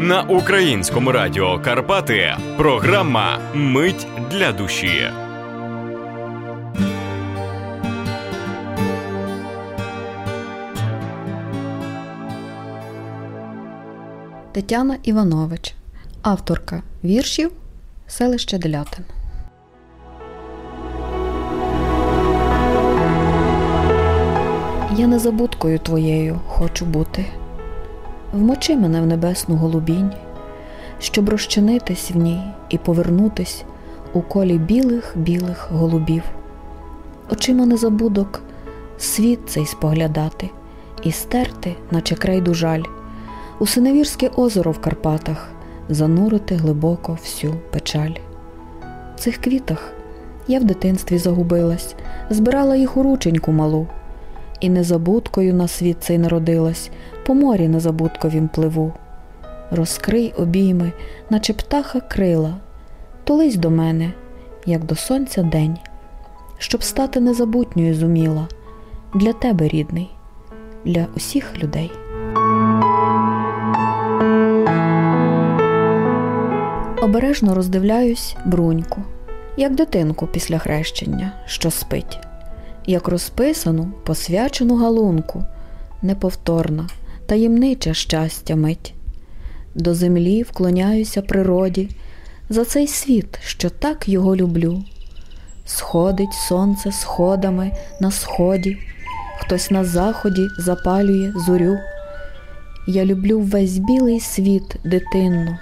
на українському радіо Карпати. Програма Мить для душі. Тетяна Іванович, авторка віршів селище Делятин. Я незабудкою твоєю хочу бути. Вмочи мене в небесну голубінь, щоб розчинитись в ній і повернутись у колі білих білих голубів, очима незабудок світ цей споглядати і стерти, наче крейду жаль, у Синевірське озеро в Карпатах занурити глибоко всю печаль. В цих квітах я в дитинстві загубилась, збирала їх у рученьку малу. І незабудкою на світ цей народилась, по морі незабудковім пливу. Розкрий обійми, наче птаха крила, тулись до мене, як до сонця день, щоб стати незабутньою зуміла для тебе, рідний, для усіх людей. Обережно роздивляюсь бруньку, як дитинку після хрещення, що спить як розписану, посвячену галунку, неповторна, таємнича щастя мить. До землі вклоняюся природі, за цей світ, що так його люблю. Сходить сонце сходами на сході, хтось на заході запалює зорю. Я люблю весь білий світ дитинно,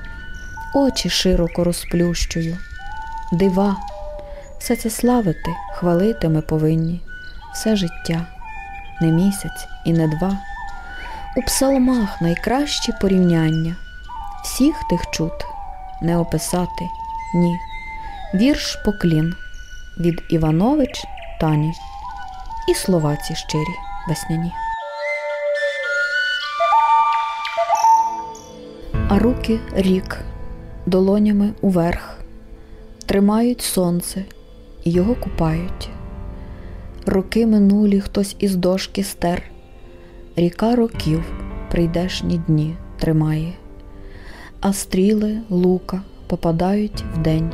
очі широко розплющую, дива, все це славити, хвалити ми повинні все життя, не місяць і не два. У псалмах найкращі порівняння, всіх тих чут не описати, ні. Вірш поклін від Іванович Тані і слова ці щирі весняні. А руки рік долонями уверх тримають сонце і його купають. Роки минулі хтось із дошки стер, ріка років прийдешні дні тримає, а стріли лука попадають в день.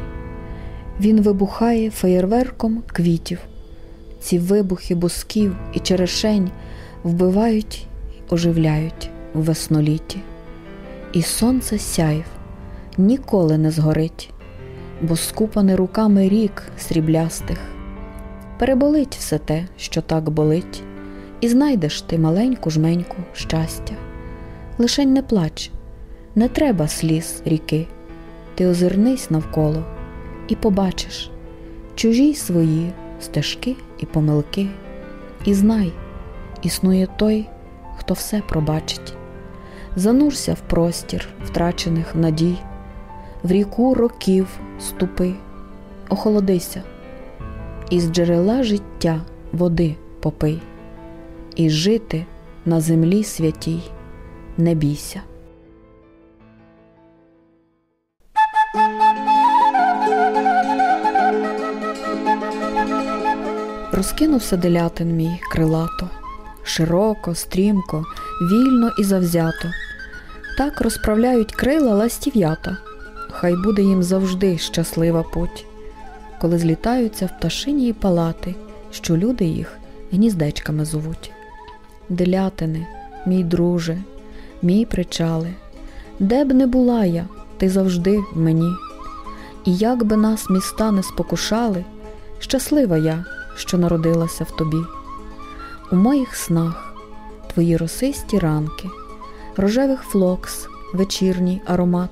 Він вибухає феєрверком квітів, ці вибухи бусків і черешень вбивають оживляють в весноліті, і сонце сяйв ніколи не згорить, бо скупане руками рік сріблястих переболить все те, що так болить, і знайдеш ти маленьку жменьку щастя. Лишень не плач, не треба сліз ріки, ти озирнись навколо і побачиш чужі свої стежки і помилки, і знай, існує той, хто все пробачить. Занурся в простір втрачених надій, в ріку років ступи, охолодися із джерела життя води попий, і жити на землі святій не бійся. Розкинувся делятин мій крилато, широко, стрімко, вільно і завзято. Так розправляють крила ластів'ята, хай буде їм завжди щаслива путь коли злітаються в пташині палати, що люди їх гніздечками зовуть. Делятини, мій друже, мій причале, де б не була я, ти завжди в мені. І як би нас міста не спокушали, щаслива я, що народилася в тобі. У моїх снах твої росисті ранки, рожевих флокс, вечірній аромат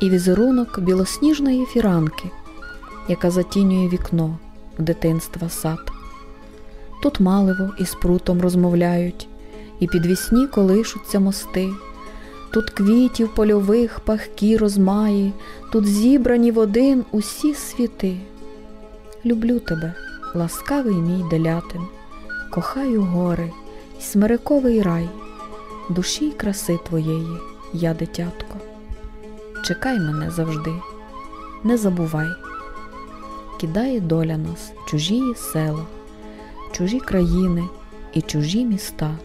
і візерунок білосніжної фіранки яка затінює вікно в дитинства сад. Тут маливо із прутом розмовляють, і підвісні колишуться мости. Тут квітів польових пахкі розмаї, тут зібрані в один усі світи. Люблю тебе, ласкавий мій делятин, кохаю гори й смириковий рай, душі й краси твоєї, я дитятко. Чекай мене завжди, не забувай кидає доля нас чужі села, чужі країни і чужі міста.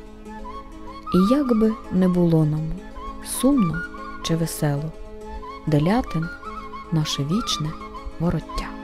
І як би не було нам сумно чи весело. Делятин наше вічне вороття.